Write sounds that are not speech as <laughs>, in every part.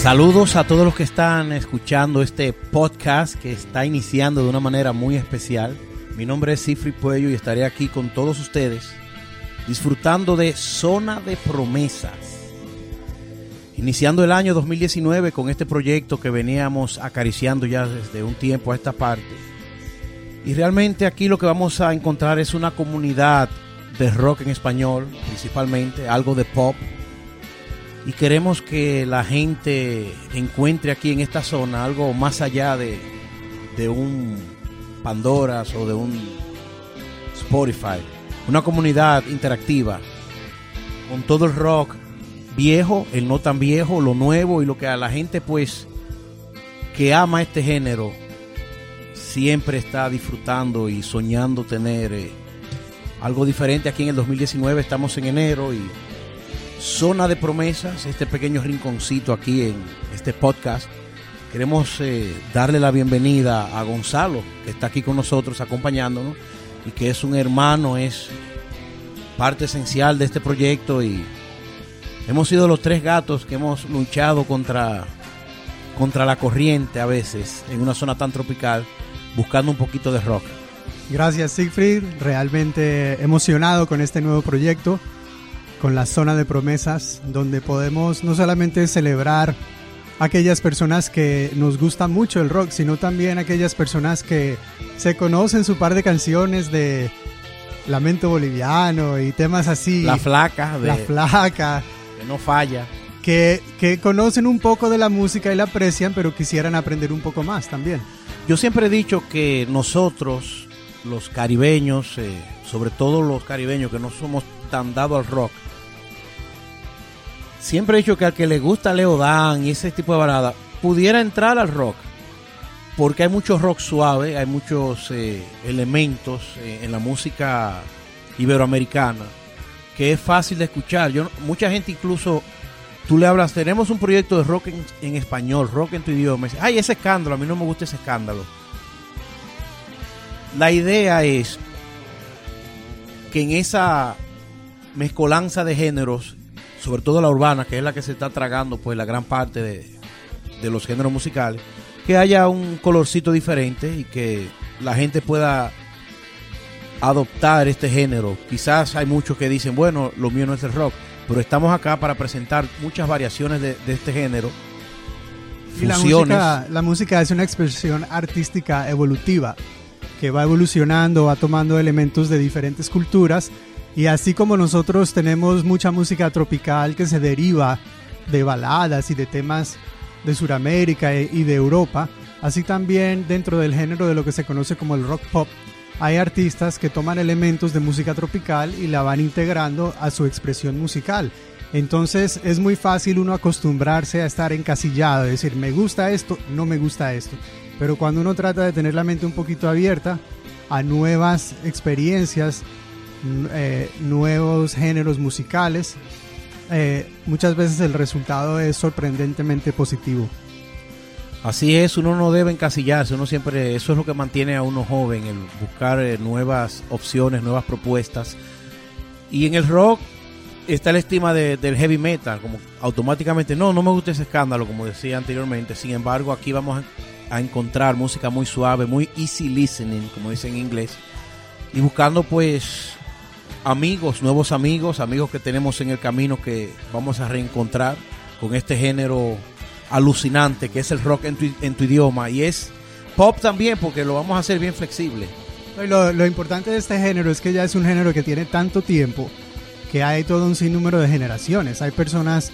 Saludos a todos los que están escuchando este podcast que está iniciando de una manera muy especial. Mi nombre es Cifri Puello y estaré aquí con todos ustedes disfrutando de Zona de Promesas. Iniciando el año 2019 con este proyecto que veníamos acariciando ya desde un tiempo a esta parte. Y realmente aquí lo que vamos a encontrar es una comunidad de rock en español, principalmente, algo de pop, y queremos que la gente encuentre aquí en esta zona algo más allá de, de un Pandoras o de un Spotify. Una comunidad interactiva con todo el rock viejo, el no tan viejo, lo nuevo y lo que a la gente pues que ama este género siempre está disfrutando y soñando tener eh, algo diferente aquí en el 2019. Estamos en enero y Zona de Promesas, este pequeño rinconcito aquí en este podcast. Queremos eh, darle la bienvenida a Gonzalo, que está aquí con nosotros acompañándonos y que es un hermano, es parte esencial de este proyecto y hemos sido los tres gatos que hemos luchado contra, contra la corriente a veces en una zona tan tropical, buscando un poquito de rock. Gracias Siegfried, realmente emocionado con este nuevo proyecto con la zona de promesas, donde podemos no solamente celebrar aquellas personas que nos gusta mucho el rock, sino también aquellas personas que se conocen su par de canciones de Lamento Boliviano y temas así. La flaca, la flaca. Que no falla. Que, que conocen un poco de la música y la aprecian, pero quisieran aprender un poco más también. Yo siempre he dicho que nosotros, los caribeños, eh, sobre todo los caribeños que no somos tan dados al rock, siempre he dicho que al que le gusta Leo Dan y ese tipo de balada, pudiera entrar al rock. Porque hay mucho rock suave, hay muchos eh, elementos eh, en la música iberoamericana que es fácil de escuchar. Yo, mucha gente incluso, tú le hablas, tenemos un proyecto de rock en, español, rock en tu idioma. dice, ay, ese escándalo, a mí no me gusta ese escándalo. La idea es que en esa mezcolanza de géneros sobre todo la urbana, que es la que se está tragando pues la gran parte de, los géneros musicales, que haya un colorcito diferente y que la gente pueda adoptar este género. Quizás hay muchos que dicen, bueno, lo mío no es el rock, pero estamos acá para presentar muchas variaciones de, este género. Y la música, la música es una expresión artística evolutiva que va evolucionando, va tomando elementos de diferentes culturas y así como nosotros tenemos mucha música tropical que se deriva de baladas y de temas de Sudamérica e, y de Europa, así también dentro del género de lo que se conoce como el rock pop, hay artistas que toman elementos de música tropical y la van integrando a su expresión musical. Entonces es muy fácil uno acostumbrarse a estar encasillado, es decir, me gusta esto, no me gusta esto. Pero cuando uno trata de tener la mente un poquito abierta a nuevas experiencias, eh, nuevos géneros musicales, eh, muchas veces el resultado es sorprendentemente positivo. Así es, uno no debe encasillarse, uno siempre, eso es lo que mantiene a uno joven, el buscar eh, nuevas opciones, nuevas propuestas. Y en el rock está la estima del heavy metal, como automáticamente, no, no me gusta ese escándalo, como decía anteriormente. Sin embargo, aquí vamos a, encontrar música muy suave, muy easy listening, como dicen en inglés, y buscando pues amigos, nuevos amigos, amigos que tenemos en el camino que vamos a reencontrar con este género alucinante que es el rock en tu, idioma y es pop también porque lo vamos a hacer bien flexible. Lo, lo, importante de este género es que ya es un género que tiene tanto tiempo que hay todo un sinnúmero de generaciones. Hay personas,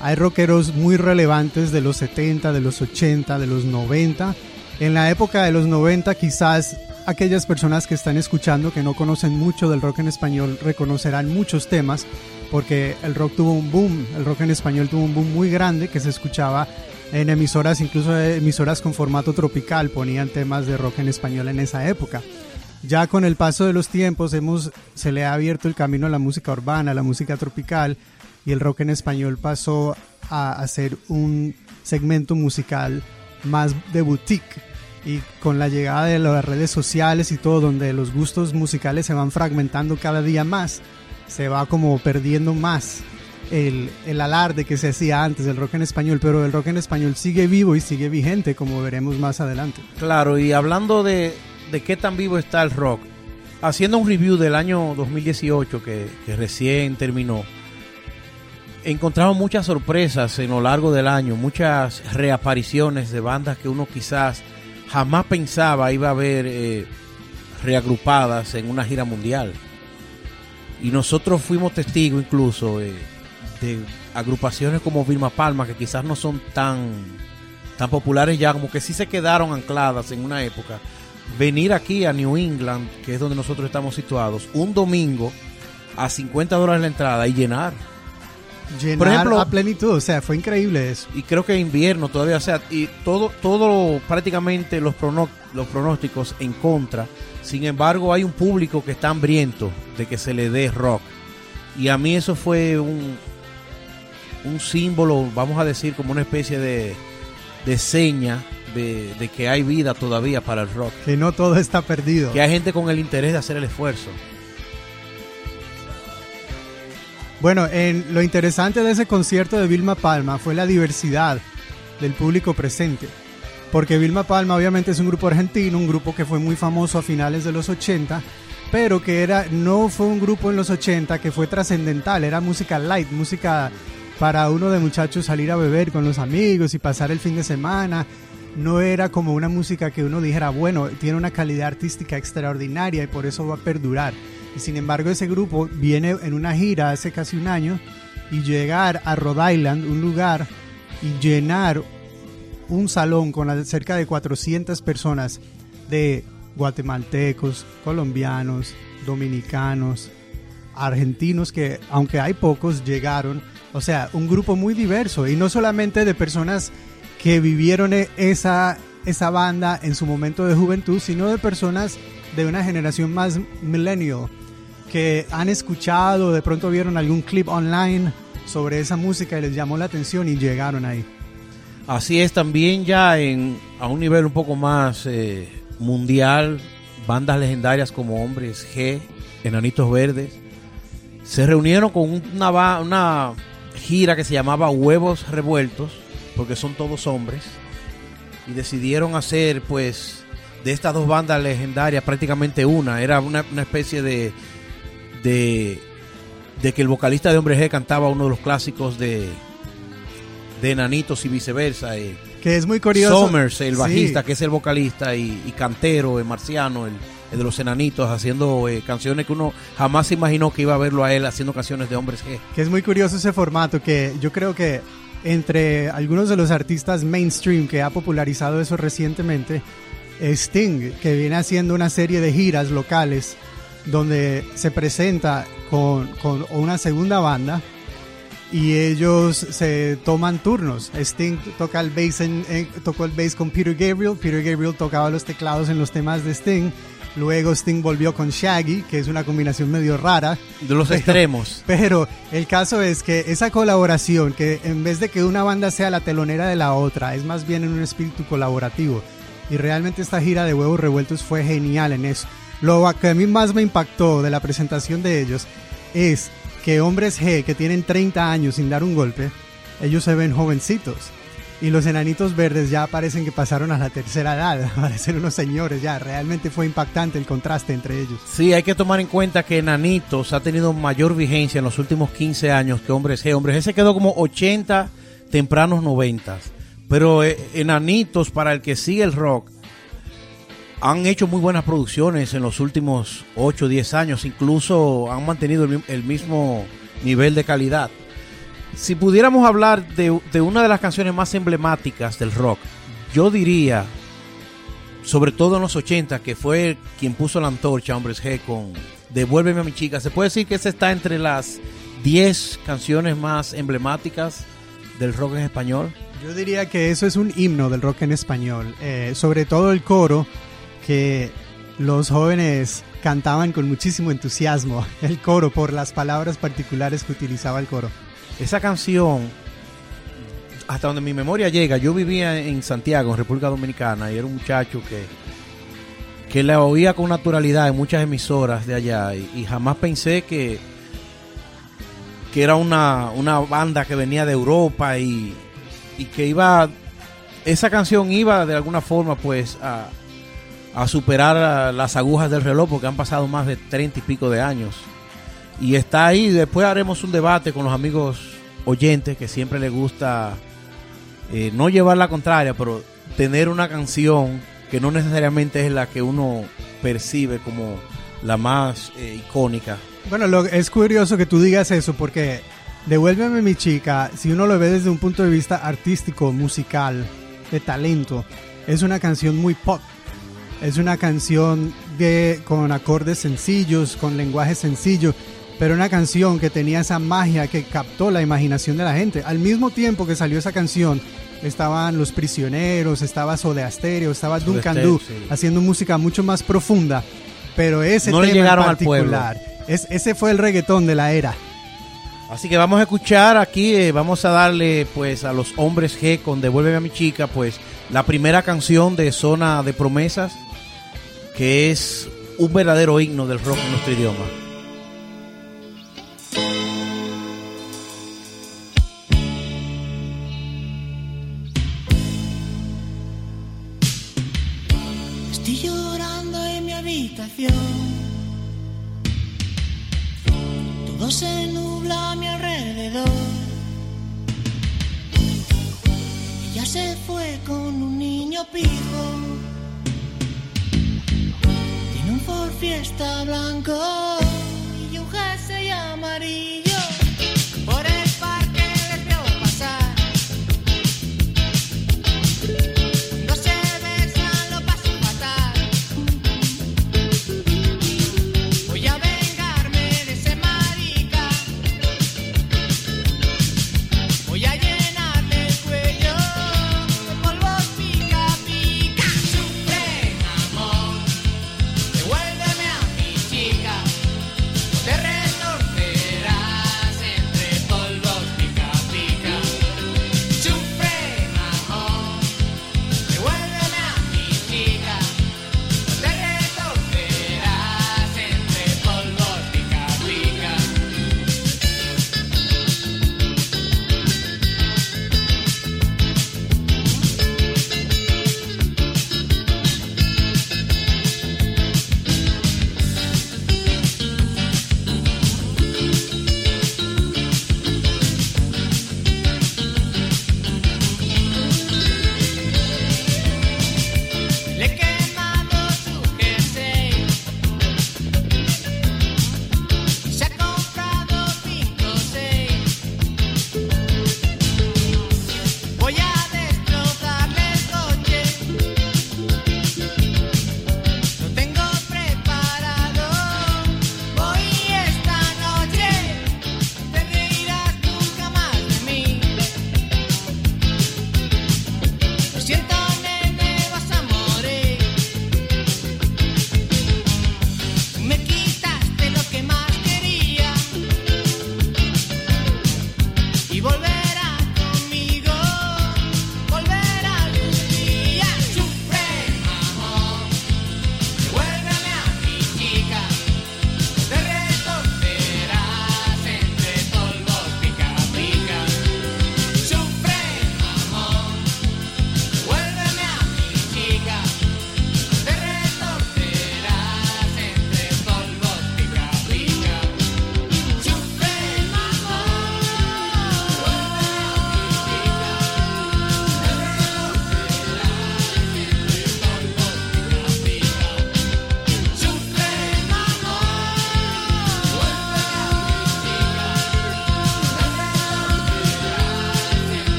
hay rockeros muy relevantes de los 70, de los 80, de los 90. En la época de los 90 quizás aquellas personas que están escuchando que no conocen mucho del rock en español reconocerán muchos temas porque el rock tuvo un boom, el rock en español tuvo un boom muy grande que se escuchaba en emisoras, incluso emisoras con formato tropical ponían temas de rock en español en esa época. Ya con el paso de los tiempos hemos, se le ha abierto el camino a la música urbana, a la música tropical y el rock en español pasó a, a ser un segmento musical más de boutique y con la llegada de las redes sociales y todo, donde los gustos musicales se van fragmentando cada día más, se va como perdiendo más el, el alarde que se hacía antes del rock en español, pero el rock en español sigue vivo y sigue vigente, como veremos más adelante. Claro, y hablando de, de qué tan vivo está el rock, haciendo un review del año 2018 que, que recién terminó, encontramos muchas sorpresas en lo largo del año, muchas reapariciones de bandas que uno quizás jamás pensaba iba a ver eh, reagrupadas en una gira mundial. Y nosotros fuimos testigos incluso eh, de agrupaciones como Vilma Palma, que quizás no son tan, tan populares ya, como que sí se quedaron ancladas en una época. Venir aquí a New England, que es donde nosotros estamos situados, un domingo a 50 dólares la entrada y llenar. Llenar Por ejemplo- a plenitud, o sea, fue increíble eso. y creo que invierno todavía o sea y todo todo prácticamente los prono- los pronósticos en contra sin embargo hay un público que está hambriento de que se le dé rock y a mí eso fue un un símbolo vamos a decir como una especie de de seña de, de que hay vida todavía para el rock Que no todo está perdido. que hay gente con el interés de hacer el esfuerzo Bueno, en lo interesante de ese concierto de Vilma Palma fue la diversidad del público presente. Porque Vilma Palma obviamente es un grupo argentino, un grupo que fue muy famoso a finales de los 80, pero que era no fue un grupo en los 80 que fue trascendental, era música light, música para uno de muchachos salir a beber con los amigos y pasar el fin de semana. No era como una música que uno dijera, bueno, tiene una calidad artística extraordinaria y por eso va a perdurar. Y sin embargo ese grupo viene en una gira hace casi un año y llegar a Rhode Island, un lugar, y llenar un salón con cerca de 400 personas de guatemaltecos, colombianos, dominicanos, argentinos que, aunque hay pocos, llegaron. O sea, un grupo muy diverso y no solamente de personas que vivieron e- esa, esa banda en su momento de juventud, sino de personas de una generación más millennial que han escuchado, de pronto vieron algún clip online sobre esa música y les llamó la atención y llegaron ahí. Así es, también ya en, a un nivel un poco más eh, mundial, bandas legendarias como Hombres G, Enanitos Verdes, se reunieron con una, una gira que se llamaba Huevos Revueltos, porque son todos hombres, y decidieron hacer pues de estas dos bandas legendarias prácticamente una, era una, una especie de, de, de que el vocalista de Hombres G cantaba uno de los clásicos de, de Enanitos y viceversa. eh. Que es muy curioso. Somers, el Sí. bajista, que es el vocalista, y, y Cantero, el marciano, el, el de los enanitos, haciendo eh, canciones que uno jamás se imaginó que iba a verlo a él haciendo canciones de hombres G. Que es muy curioso ese formato que yo creo que entre algunos de los artistas mainstream que ha popularizado eso recientemente, Sting, que viene haciendo una serie de giras locales donde se presenta con, con una segunda banda y ellos se toman turnos. Sting toca el bass en- en- tocó el bass con Peter Gabriel, Peter Gabriel tocaba los teclados en los temas de Sting, luego Sting volvió con Shaggy, que es una combinación medio rara. De los Pero- extremos. Pero el caso es que esa colaboración, que en vez de que una banda sea la telonera de la otra, es más bien en un espíritu colaborativo. Y realmente esta gira de huevos revueltos fue genial en eso. Lo que a mí más me impactó de la presentación de ellos es que hombres G que tienen 30 años sin dar un golpe, ellos se ven jovencitos. Y los enanitos verdes ya parecen que pasaron a la tercera edad, <laughs> parecen unos señores ya. Realmente fue impactante el contraste entre ellos. Sí, hay que tomar en cuenta que Enanitos ha tenido mayor vigencia en los últimos 15 años que Hombres G. Hombres G se quedó como 80, tempranos 90. Pero eh, Enanitos, para el que sigue el rock, han hecho muy buenas producciones en los últimos 8 o 10 años. Incluso han mantenido el, mi- el mismo nivel de calidad. Si pudiéramos hablar de, una de las canciones más emblemáticas del rock, yo diría sobre todo en los 80, que fue quien puso la antorcha Hombres G con Devuélveme a mi chica. Se puede decir que esa está entre las 10 canciones más emblemáticas del rock en español. Yo diría que eso es un himno del rock en español, eh, sobre todo el coro que los jóvenes cantaban con muchísimo entusiasmo, <laughs> el coro por las palabras particulares que utilizaba el coro. Esa canción, hasta donde mi memoria llega, yo vivía en Santiago, en República Dominicana, y era un muchacho que, que la oía con naturalidad en muchas emisoras de allá, y, jamás pensé que, que era una, una banda que venía de Europa y, y que iba, esa canción iba de alguna forma pues a, a superar las agujas del reloj porque han pasado más de treinta y pico de años. Y está ahí, después haremos un debate con los amigos oyentes que siempre les gusta eh, no llevar la contraria, pero tener una canción que no necesariamente es la que uno percibe como la más eh, icónica. Bueno, lo, es curioso que tú digas eso porque Devuélveme mi chica, si uno lo ve desde un punto de vista artístico, musical, de talento, es una canción muy pop. Es una canción de, con acordes sencillos, con lenguaje sencillo, pero una canción que tenía esa magia que captó la imaginación de la gente. Al mismo tiempo que salió esa canción, estaban Los Prisioneros, estaba Soda Stereo, estaba Duncan Du, haciendo música mucho más profunda, pero ese no tema llegaron en particular, es, ese fue el reggaetón de la era. Así que vamos a escuchar aquí, eh, vamos a darle pues a los hombres G con Devuélveme a mi chica, pues la primera canción de Zona de Promesas, que es un verdadero himno del rock en nuestro idioma. Fiesta blanco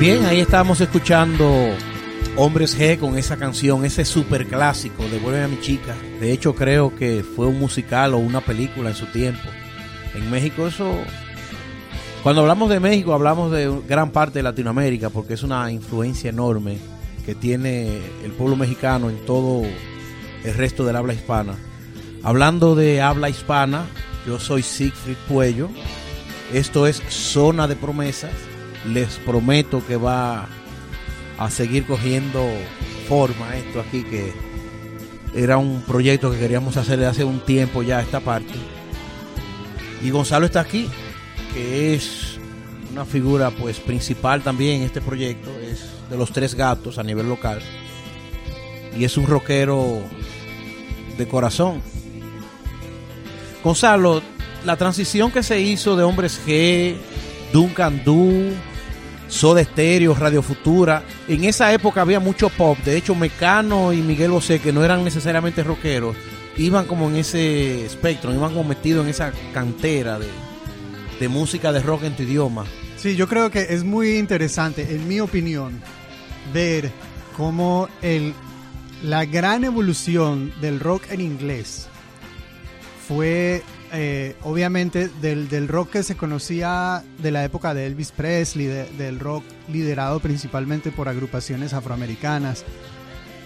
Bien, ahí estábamos escuchando Hombres G con esa canción, ese super clásico, Devuélveme a mi chica. De hecho, creo que fue un musical o una película en su tiempo. En México eso... Cuando hablamos de México hablamos de gran parte de Latinoamérica porque es una influencia enorme que tiene el pueblo mexicano en todo el resto del habla hispana. Hablando de habla hispana, yo soy Siegfried Puello. Esto es Zona de Promesas. Les prometo que va a seguir cogiendo forma esto aquí que Era un proyecto que queríamos hacer de hace un tiempo ya esta parte. Y Gonzalo está aquí, que es una figura pues principal también en este proyecto, es de los tres gatos a nivel local. Y es un rockero de corazón. Gonzalo, la transición que se hizo de Hombres G, Duncan Du, Soda Stereo, Radio Futura, en esa época había mucho pop. De hecho, Mecano y Miguel Bosé, que no eran necesariamente rockeros, iban como en ese espectro, iban como metidos en esa cantera de, de música de rock en tu idioma. Sí, yo creo que es muy interesante, en mi opinión, ver cómo el, la gran evolución del rock en inglés fue eh, obviamente del, del, rock que se conocía de la época de Elvis Presley, de, del rock liderado principalmente por agrupaciones afroamericanas.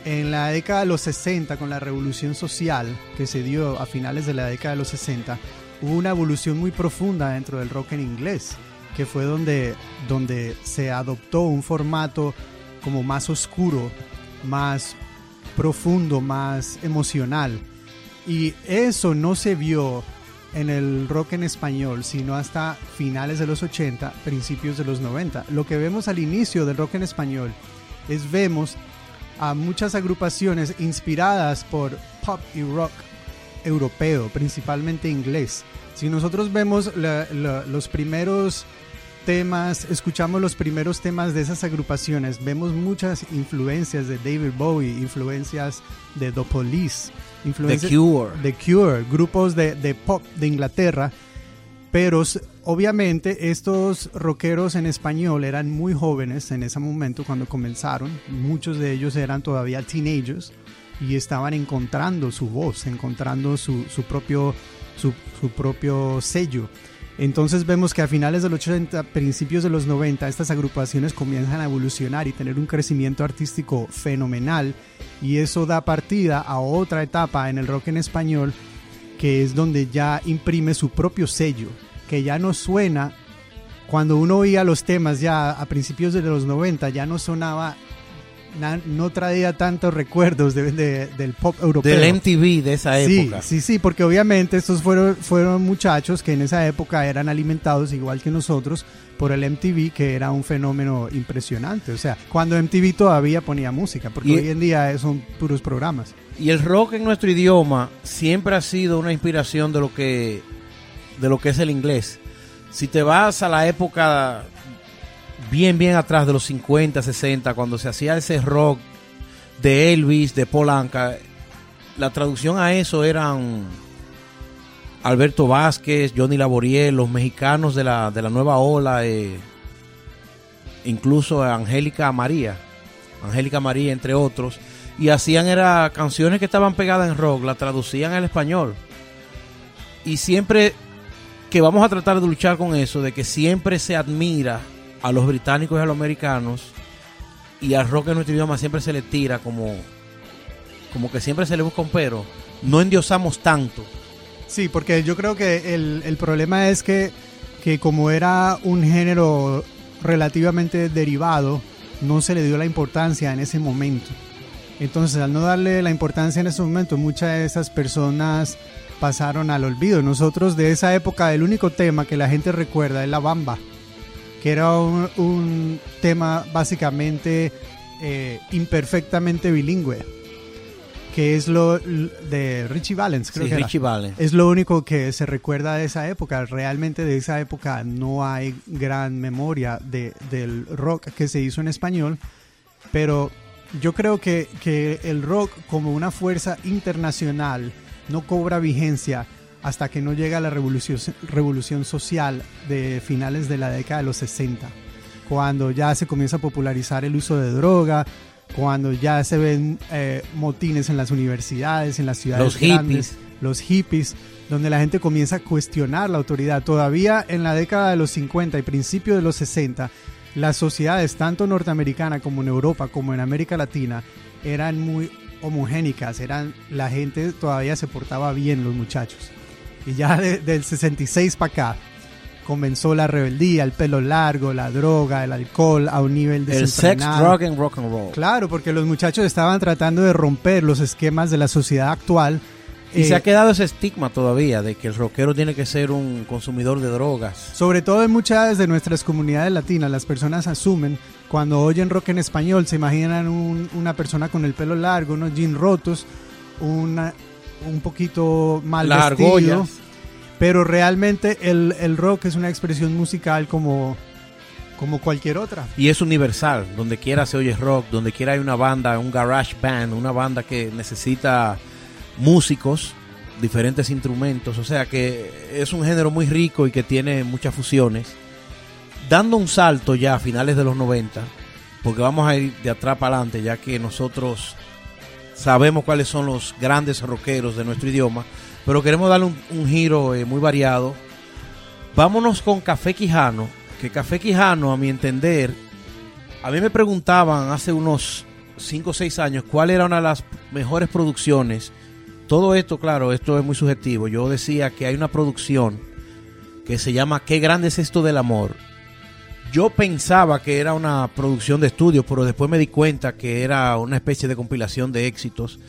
En la década de los 60, con la revolución social que se dio a finales de la década de los 60, hubo una evolución muy profunda dentro del rock en inglés, que fue donde, donde se adoptó un formato como más oscuro, más profundo, más emocional. Y eso no se vio en el rock en español, sino hasta finales de los 80, principios de los 90. Lo que vemos al inicio del rock en español es vemos a muchas agrupaciones inspiradas por pop y rock europeo, principalmente inglés. Si nosotros vemos la, la, los primeros temas, escuchamos los primeros temas de esas agrupaciones, vemos muchas influencias de David Bowie, influencias de The Police, influencias The Cure, The Cure grupos de, de pop de Inglaterra, pero obviamente estos rockeros en español eran muy jóvenes en ese momento cuando comenzaron, muchos de ellos eran todavía teenagers y estaban encontrando su voz, encontrando su, su propio, su, su propio sello. Entonces vemos que a finales de los 80, principios de los 90, estas agrupaciones comienzan a evolucionar y tener un crecimiento artístico fenomenal. Y eso da partida a otra etapa en el rock en español que es donde ya imprime su propio sello, que ya no suena. Cuando uno oía los temas ya a principios de los 90 ya no sonaba no traía tantos recuerdos de, de, del pop europeo. Del MTV de esa época. Sí, sí, sí, porque obviamente estos fueron, fueron muchachos que en esa época eran alimentados igual que nosotros por el MTV, que era un fenómeno impresionante. O sea, cuando MTV todavía ponía música, porque y, hoy en día son puros programas. Y el rock en nuestro idioma siempre ha sido una inspiración de lo que, de lo que es el inglés. Si te vas a la época bien, bien atrás de los 50, 60, cuando se hacía ese rock de Elvis, de Polanca, la traducción a eso eran Alberto Vázquez, Johnny Laboriel, los mexicanos de la, de la nueva ola, eh, incluso Angélica María, Angélica María, entre otros, y hacían era canciones que estaban pegadas en rock, la traducían al español. Y siempre que vamos a tratar de luchar con eso, de que siempre se admira a los británicos y a los americanos y al rock en nuestro idioma siempre se le tira como como que siempre se le busca un pero no endiosamos tanto. Sí porque yo creo que el, el problema es que que como era un género relativamente derivado no se le dio la importancia en ese momento. Entonces al no darle la importancia en ese momento muchas de esas personas pasaron al olvido. Nosotros de esa época el único tema que la gente recuerda es la bamba que era un, un tema básicamente eh, imperfectamente bilingüe, que es lo de Richie Valens, creo sí, que Richie Valens. Es lo único que se recuerda de esa época. Realmente de esa época no hay gran memoria de, del rock que se hizo en español, pero yo creo que, que el rock como una fuerza internacional no cobra vigencia hasta que no llega la revolución, revolución social de finales de la década de los 60, cuando ya se comienza a popularizar el uso de droga, cuando ya se ven eh, motines en las universidades, en las ciudades los grandes, hippies. los hippies, donde la gente comienza a cuestionar la autoridad. Todavía en la década de los 50 y principio de los 60, las sociedades, tanto norteamericana como en Europa, como en América Latina, eran muy homogénicas, eran la gente todavía se portaba bien los muchachos y ya de, del 66 para acá comenzó la rebeldía, el pelo largo, la droga, el alcohol a un nivel El sex, drug and rock and roll. Claro, porque los muchachos estaban tratando de romper los esquemas de la sociedad actual. Y Eh, se ha quedado ese estigma todavía de que el rockero tiene que ser un consumidor de drogas. Sobre todo en muchas de nuestras comunidades latinas, las personas asumen, cuando oyen rock en español, se imaginan un- una persona con el pelo largo, unos jeans rotos, una- un poquito mal Las vestido. argollas. Pero realmente el, el rock es una expresión musical como, como cualquier otra. Y es universal, donde quiera se oye rock, donde quiera hay una banda, un garage band, una banda que necesita músicos, diferentes instrumentos, o sea que es un género muy rico y que tiene muchas fusiones. Dando un salto ya a finales de los 90, porque vamos a ir de atrás para adelante, ya que nosotros sabemos cuáles son los grandes rockeros de nuestro idioma, pero queremos darle un, giro eh, muy variado. Vámonos con Café Quijano, que Café Quijano, a mi entender, a mí me preguntaban hace unos 5 o 6 años cuál era una de las mejores producciones. Todo esto, claro, esto es muy subjetivo. Yo decía que hay una producción que se llama Qué grande es esto del amor. Yo pensaba que era una producción de estudio, pero después me di cuenta que era una especie de compilación de éxitos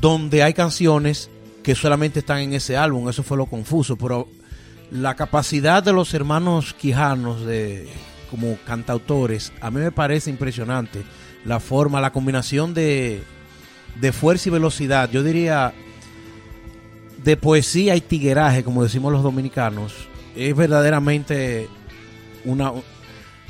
donde hay canciones que solamente están en ese álbum. Eso fue lo confuso, pero la capacidad de los hermanos Quijanos de como cantautores a mí me parece impresionante la forma la combinación de, de fuerza y velocidad yo diría de poesía y tigueraje como decimos los dominicanos es verdaderamente una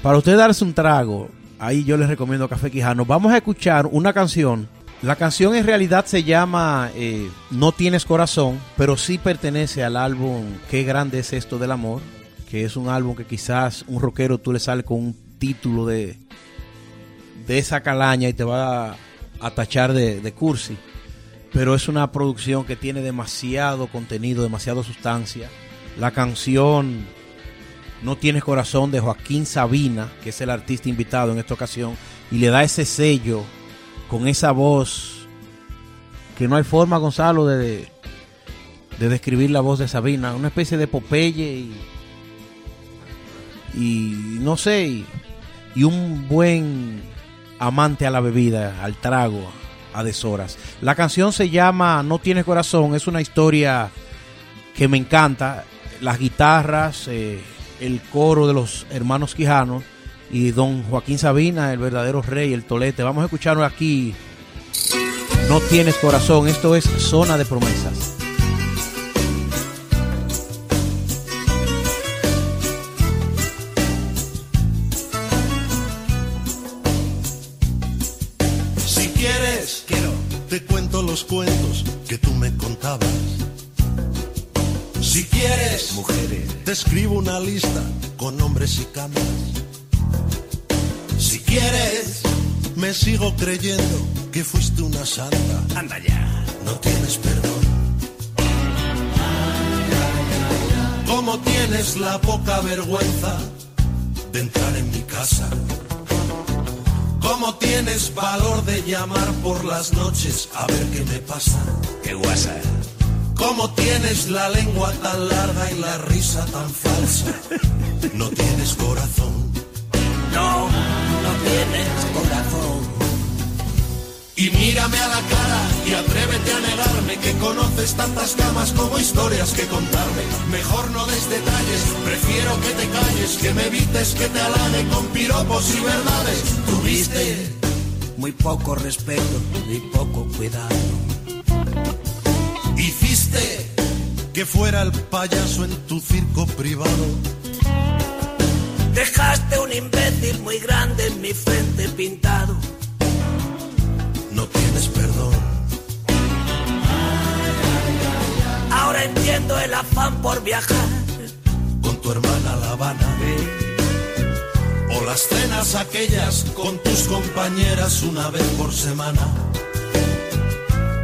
para usted darse un trago ahí yo les recomiendo Café Quijano vamos a escuchar una canción la canción en realidad se llama eh, No tienes corazón, pero sí pertenece al álbum Qué grande es esto del amor, que es un álbum que quizás un rockero tú le sale con un título de, de esa calaña y te va a, a tachar de, de cursi. Pero es una producción que tiene demasiado contenido, demasiada sustancia. La canción No tienes corazón de Joaquín Sabina, que es el artista invitado en esta ocasión, y le da ese sello con esa voz que no hay forma, Gonzalo, de, de describir la voz de Sabina. Una especie de Popeye y, y no sé, y, un buen amante a la bebida, al trago, a deshoras. La canción se llama No tienes corazón, es una historia que me encanta. Las guitarras, eh, el coro de los hermanos Quijanos y don Joaquín Sabina, el verdadero rey, el tolete. Vamos a escucharlo aquí. No tienes corazón, esto es Zona de Promesas. Sigo creyendo que fuiste una santa. Anda ya, no tienes perdón. ¿Cómo tienes la poca vergüenza de entrar en mi casa? ¿Cómo tienes valor de llamar por las noches a ver qué me pasa? ¡Qué guasa! ¿Cómo tienes la lengua tan larga y la risa tan falsa? No tienes corazón. No, no tienes corazón. Y mírame a la cara y atrévete a negarme que conoces tantas camas como historias que contarme. Mejor no des detalles, prefiero que te calles, que me evites que te halague con piropos y verdades. Tuviste muy poco respeto y poco cuidado. Hiciste que fuera el payaso en tu circo privado. Dejaste un imbécil muy grande en mi frente pintado. No tienes perdón. Ahora entiendo el afán por viajar. con tu hermana La Habana. O las cenas aquellas con tus compañeras una vez por semana.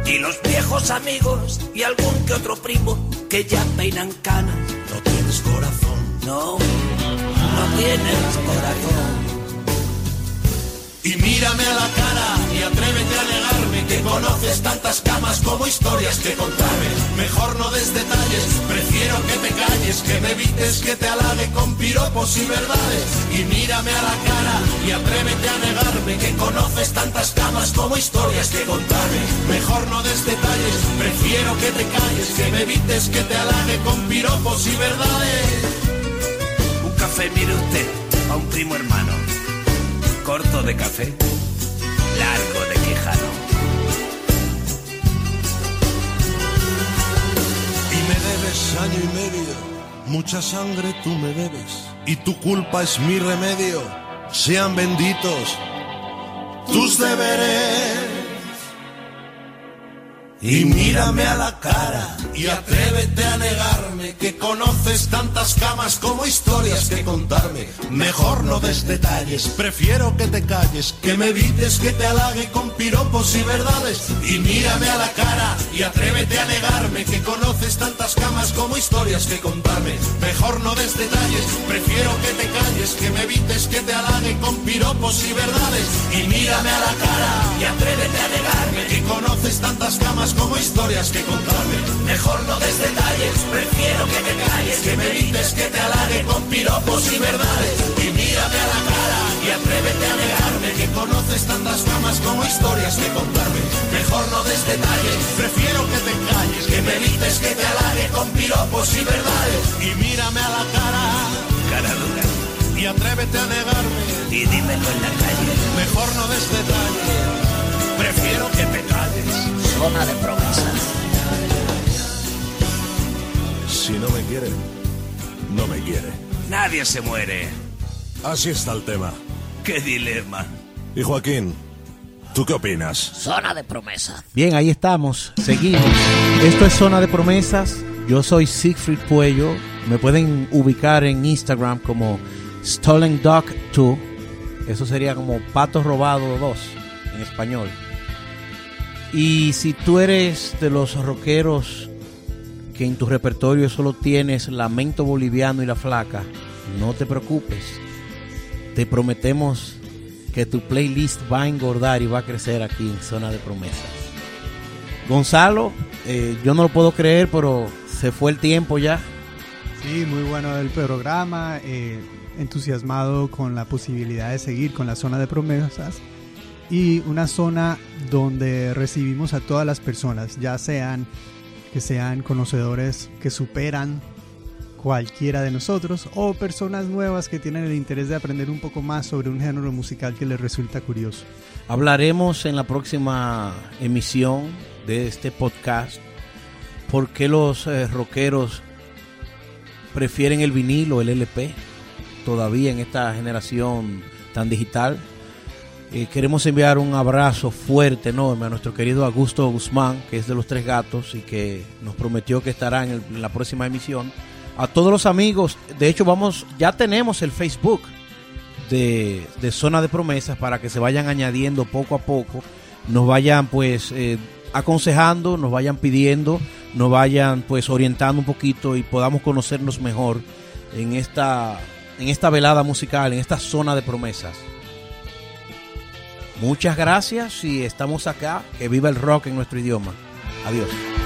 Y los viejos amigos y algún que otro primo que ya peinan canas. No tienes corazón. No, no tienes corazón. Y mírame a la cara y atrévete a negarme que conoces tantas camas como historias que contarme. Mejor no des detalles, prefiero que te calles, que me evites que te halague con piropos y verdades. Y mírame a la cara y atrévete a negarme que conoces tantas camas como historias que contarme. Mejor no des detalles, prefiero que te calles, que me evites que te halague con piropos y verdades. Un café, mire usted, a un primo hermano. Corto de café, largo de quijano. Y me debes año y medio, mucha sangre tú me debes. Y tu culpa es mi remedio, sean benditos tus deberes. Y mírame a la cara y atrévete a negarme que conoces tantas camas como historias que contarme. Mejor no des detalles, prefiero que te calles, que me evites que te halague con piropos y verdades. Y mírame a la cara y atrévete a negarme que conoces tantas camas como historias que contarme. Mejor no des detalles, prefiero que te calles, que me evites que te halague con piropos y verdades. Y mírame a la cara y atrévete a negarme que conoces tantas camas como historias que contarme. Mejor no des detalles, prefiero que te calles, que me evites que te halague con piropos y verdades. Y mírame a la cara y atrévete a negarme que conoces tantas camas como historias que contarme. Mejor no des detalles, prefiero que te calles, que me evites que te halague con piropos y verdades. Y mírame a la cara Cara dura, y atrévete a negarme. y dímelo en la calle. Mejor no des detalles, prefiero que te calles. Zona de promesas. Si no me quiere, no me quiere. Nadie se muere. Así está el tema. Qué dilema. Y Joaquín, ¿tú qué opinas? Zona de promesas. Bien, ahí estamos. Seguimos. Esto es Zona de Promesas. Yo soy Siegfried Puello. Me pueden ubicar en Instagram como Stolen Dog 2. Eso sería como Pato Robado 2 en español. Y si tú eres de los rockeros que en tu repertorio solo tienes Lamento Boliviano y La Flaca, no te preocupes. Te prometemos que tu playlist va a engordar y va a crecer aquí en Zona de Promesas. Gonzalo, eh, yo no lo puedo creer, pero se fue el tiempo ya. Sí, muy bueno el programa, eh, entusiasmado con la posibilidad de seguir con la zona de promesas y una zona donde recibimos a todas las personas, ya sean que sean conocedores que superan cualquiera de nosotros o personas nuevas que tienen el interés de aprender un poco más sobre un género musical que les resulta curioso. Hablaremos en la próxima emisión de este podcast por qué los eh, rockeros prefieren el vinilo, el LP, todavía en esta generación tan digital. Eh, queremos enviar un abrazo fuerte, enorme a nuestro querido Augusto Guzmán, que es de los Tres Gatos y que nos prometió que estará en, el- la próxima emisión. A todos los amigos, de hecho vamos, ya tenemos el Facebook de, de Zona de Promesas para que se vayan añadiendo poco a poco, nos vayan pues eh, aconsejando, nos vayan pidiendo, nos vayan pues orientando un poquito y podamos conocernos mejor en esta, en esta velada musical, en esta zona de promesas. Muchas gracias y estamos acá. Que viva el rock en nuestro idioma. Adiós.